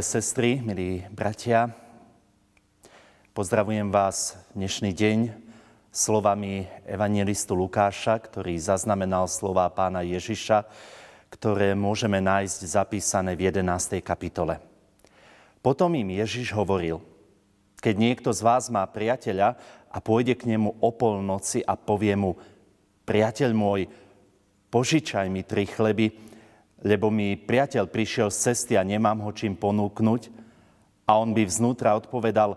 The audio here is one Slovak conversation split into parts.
Milé sestry, milí bratia, pozdravujem vás dnešný deň slovami evangelistu Lukáša, ktorý zaznamenal slova pána Ježiša, ktoré môžeme nájsť zapísané v 11. kapitole. Potom im Ježiš hovoril, keď niekto z vás má priateľa a pôjde k nemu o polnoci a povie mu, priateľ môj, požičaj mi tri chleby, lebo mi priateľ prišiel z cesty a nemám ho čím ponúknuť. A on by vznútra odpovedal,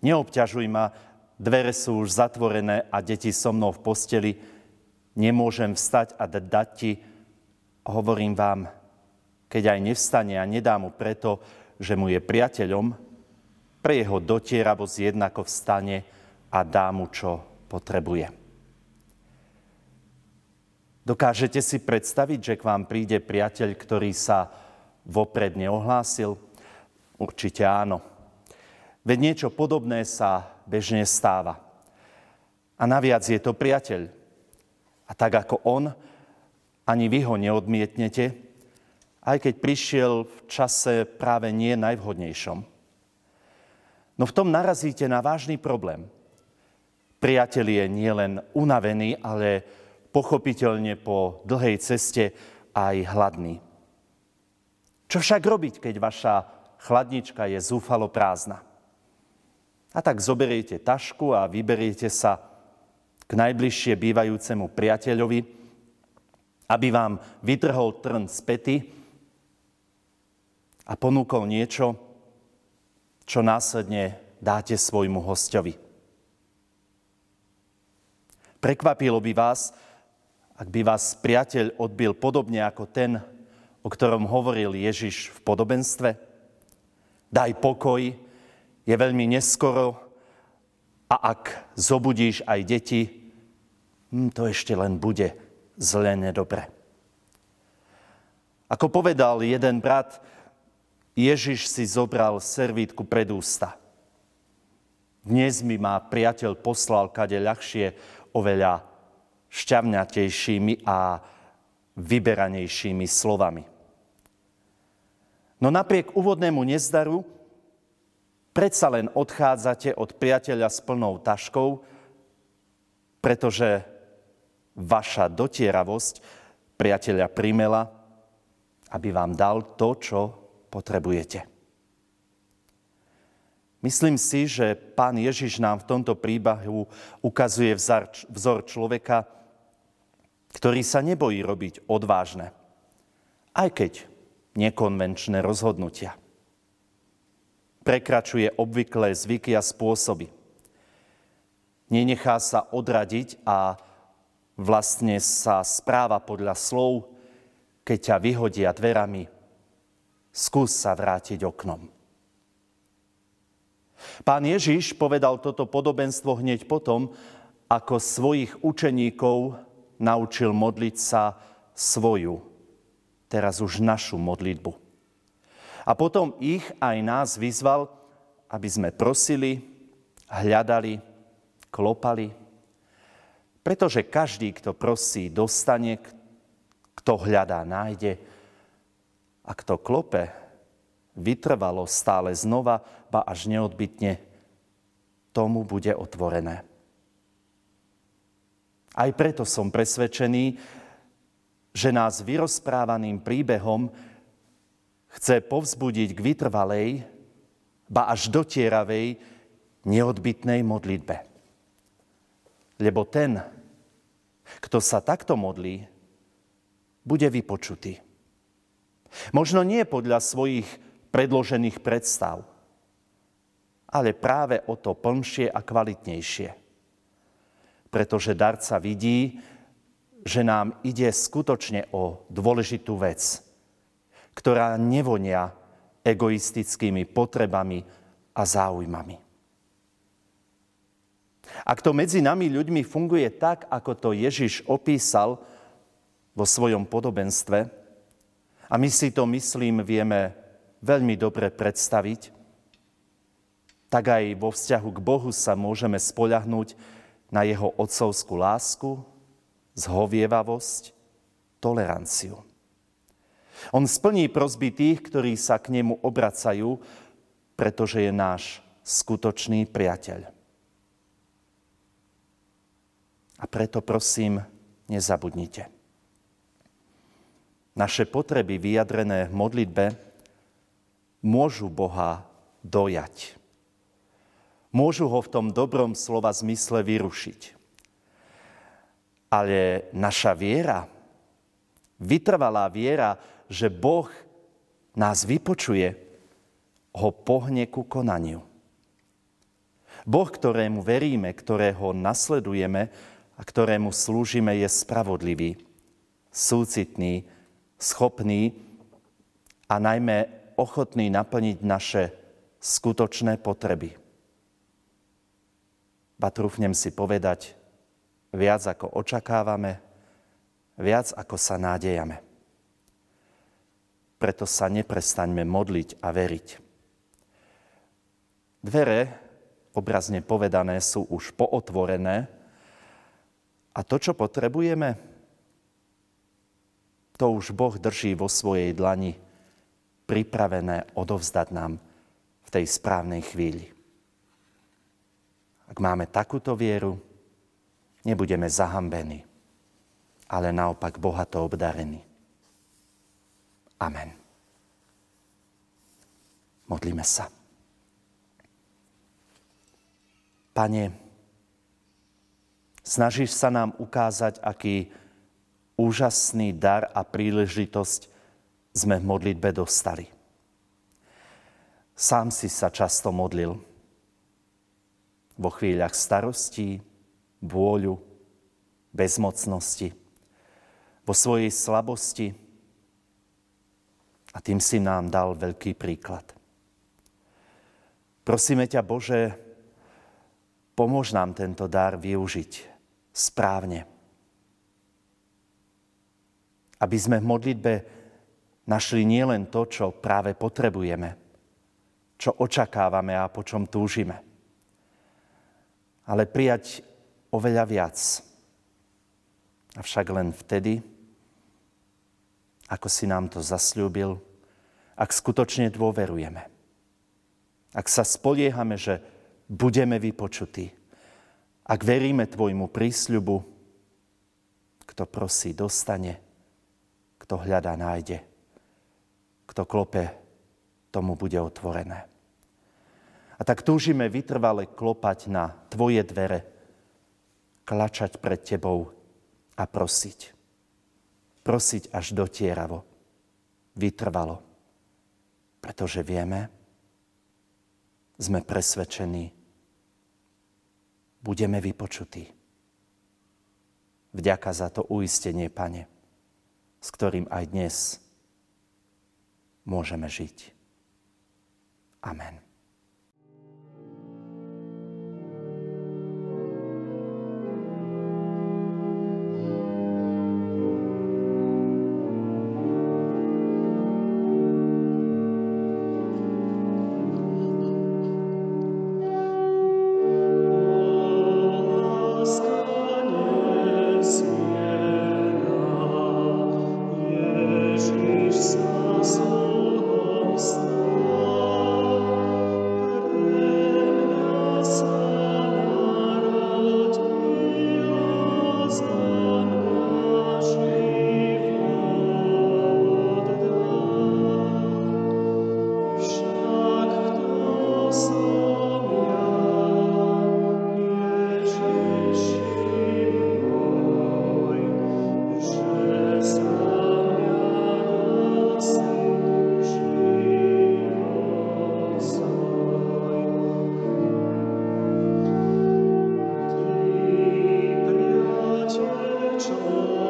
neobťažuj ma, dvere sú už zatvorené a deti so mnou v posteli, nemôžem vstať a dať ti. Hovorím vám, keď aj nevstane a nedá mu preto, že mu je priateľom, pre jeho dotieravosť jednako vstane a dá mu, čo potrebuje. Dokážete si predstaviť, že k vám príde priateľ, ktorý sa vopred neohlásil? Určite áno. Veď niečo podobné sa bežne stáva. A naviac je to priateľ. A tak ako on, ani vy ho neodmietnete, aj keď prišiel v čase práve nie najvhodnejšom. No v tom narazíte na vážny problém. Priateľ je nielen unavený, ale pochopiteľne po dlhej ceste aj hladný. Čo však robiť, keď vaša chladnička je zúfalo prázdna? A tak zoberiete tašku a vyberiete sa k najbližšie bývajúcemu priateľovi, aby vám vytrhol trn z pety a ponúkol niečo, čo následne dáte svojmu hostovi. Prekvapilo by vás, ak by vás priateľ odbil podobne ako ten, o ktorom hovoril Ježiš v podobenstve? Daj pokoj, je veľmi neskoro a ak zobudíš aj deti, hm, to ešte len bude zle nedobre. Ako povedal jeden brat, Ježiš si zobral servítku pred ústa. Dnes mi má priateľ poslal kade ľahšie, oveľa šťavňatejšími a vyberanejšími slovami. No napriek úvodnému nezdaru predsa len odchádzate od priateľa s plnou taškou, pretože vaša dotieravosť priateľa primela, aby vám dal to, čo potrebujete. Myslím si, že pán Ježiš nám v tomto príbahu ukazuje vzor človeka, ktorý sa nebojí robiť odvážne, aj keď nekonvenčné rozhodnutia. Prekračuje obvyklé zvyky a spôsoby. Nenechá sa odradiť a vlastne sa správa podľa slov, keď ťa vyhodia dverami, skús sa vrátiť oknom. Pán Ježiš povedal toto podobenstvo hneď potom, ako svojich učeníkov naučil modliť sa svoju, teraz už našu modlitbu. A potom ich aj nás vyzval, aby sme prosili, hľadali, klopali, pretože každý, kto prosí, dostane, kto hľadá, nájde a kto klope, vytrvalo stále znova, ba až neodbytne, tomu bude otvorené. Aj preto som presvedčený, že nás vyrozprávaným príbehom chce povzbudiť k vytrvalej, ba až dotieravej, neodbitnej modlitbe. Lebo ten, kto sa takto modlí, bude vypočutý. Možno nie podľa svojich predložených predstav, ale práve o to plnšie a kvalitnejšie pretože darca vidí, že nám ide skutočne o dôležitú vec, ktorá nevonia egoistickými potrebami a záujmami. Ak to medzi nami ľuďmi funguje tak, ako to Ježiš opísal vo svojom podobenstve, a my si to, myslím, vieme veľmi dobre predstaviť, tak aj vo vzťahu k Bohu sa môžeme spoľahnúť na jeho otcovskú lásku, zhovievavosť, toleranciu. On splní prosby tých, ktorí sa k nemu obracajú, pretože je náš skutočný priateľ. A preto prosím, nezabudnite. Naše potreby vyjadrené v modlitbe môžu Boha dojať. Môžu ho v tom dobrom slova zmysle vyrušiť. Ale naša viera, vytrvalá viera, že Boh nás vypočuje, ho pohne ku konaniu. Boh, ktorému veríme, ktorého nasledujeme a ktorému slúžime, je spravodlivý, súcitný, schopný a najmä ochotný naplniť naše skutočné potreby. Ba trúfnem si povedať, viac ako očakávame, viac ako sa nádejame. Preto sa neprestaňme modliť a veriť. Dvere, obrazne povedané, sú už pootvorené a to, čo potrebujeme, to už Boh drží vo svojej dlani pripravené odovzdať nám v tej správnej chvíli. Ak máme takúto vieru, nebudeme zahambení, ale naopak bohato obdarení. Amen. Modlíme sa. Pane, snažíš sa nám ukázať, aký úžasný dar a príležitosť sme v modlitbe dostali. Sám si sa často modlil vo chvíľach starostí, bôľu, bezmocnosti, vo svojej slabosti a tým si nám dal veľký príklad. Prosíme ťa, Bože, pomôž nám tento dar využiť správne. Aby sme v modlitbe našli nielen to, čo práve potrebujeme, čo očakávame a po čom túžime ale prijať oveľa viac. Avšak len vtedy, ako si nám to zasľúbil, ak skutočne dôverujeme. Ak sa spoliehame, že budeme vypočutí. Ak veríme Tvojmu prísľubu, kto prosí, dostane, kto hľadá, nájde, kto klope, tomu bude otvorené. A tak túžime vytrvale klopať na Tvoje dvere, klačať pred Tebou a prosiť. Prosiť až dotieravo, vytrvalo. Pretože vieme, sme presvedčení, budeme vypočutí. Vďaka za to uistenie, Pane, s ktorým aj dnes môžeme žiť. Amen. Lord.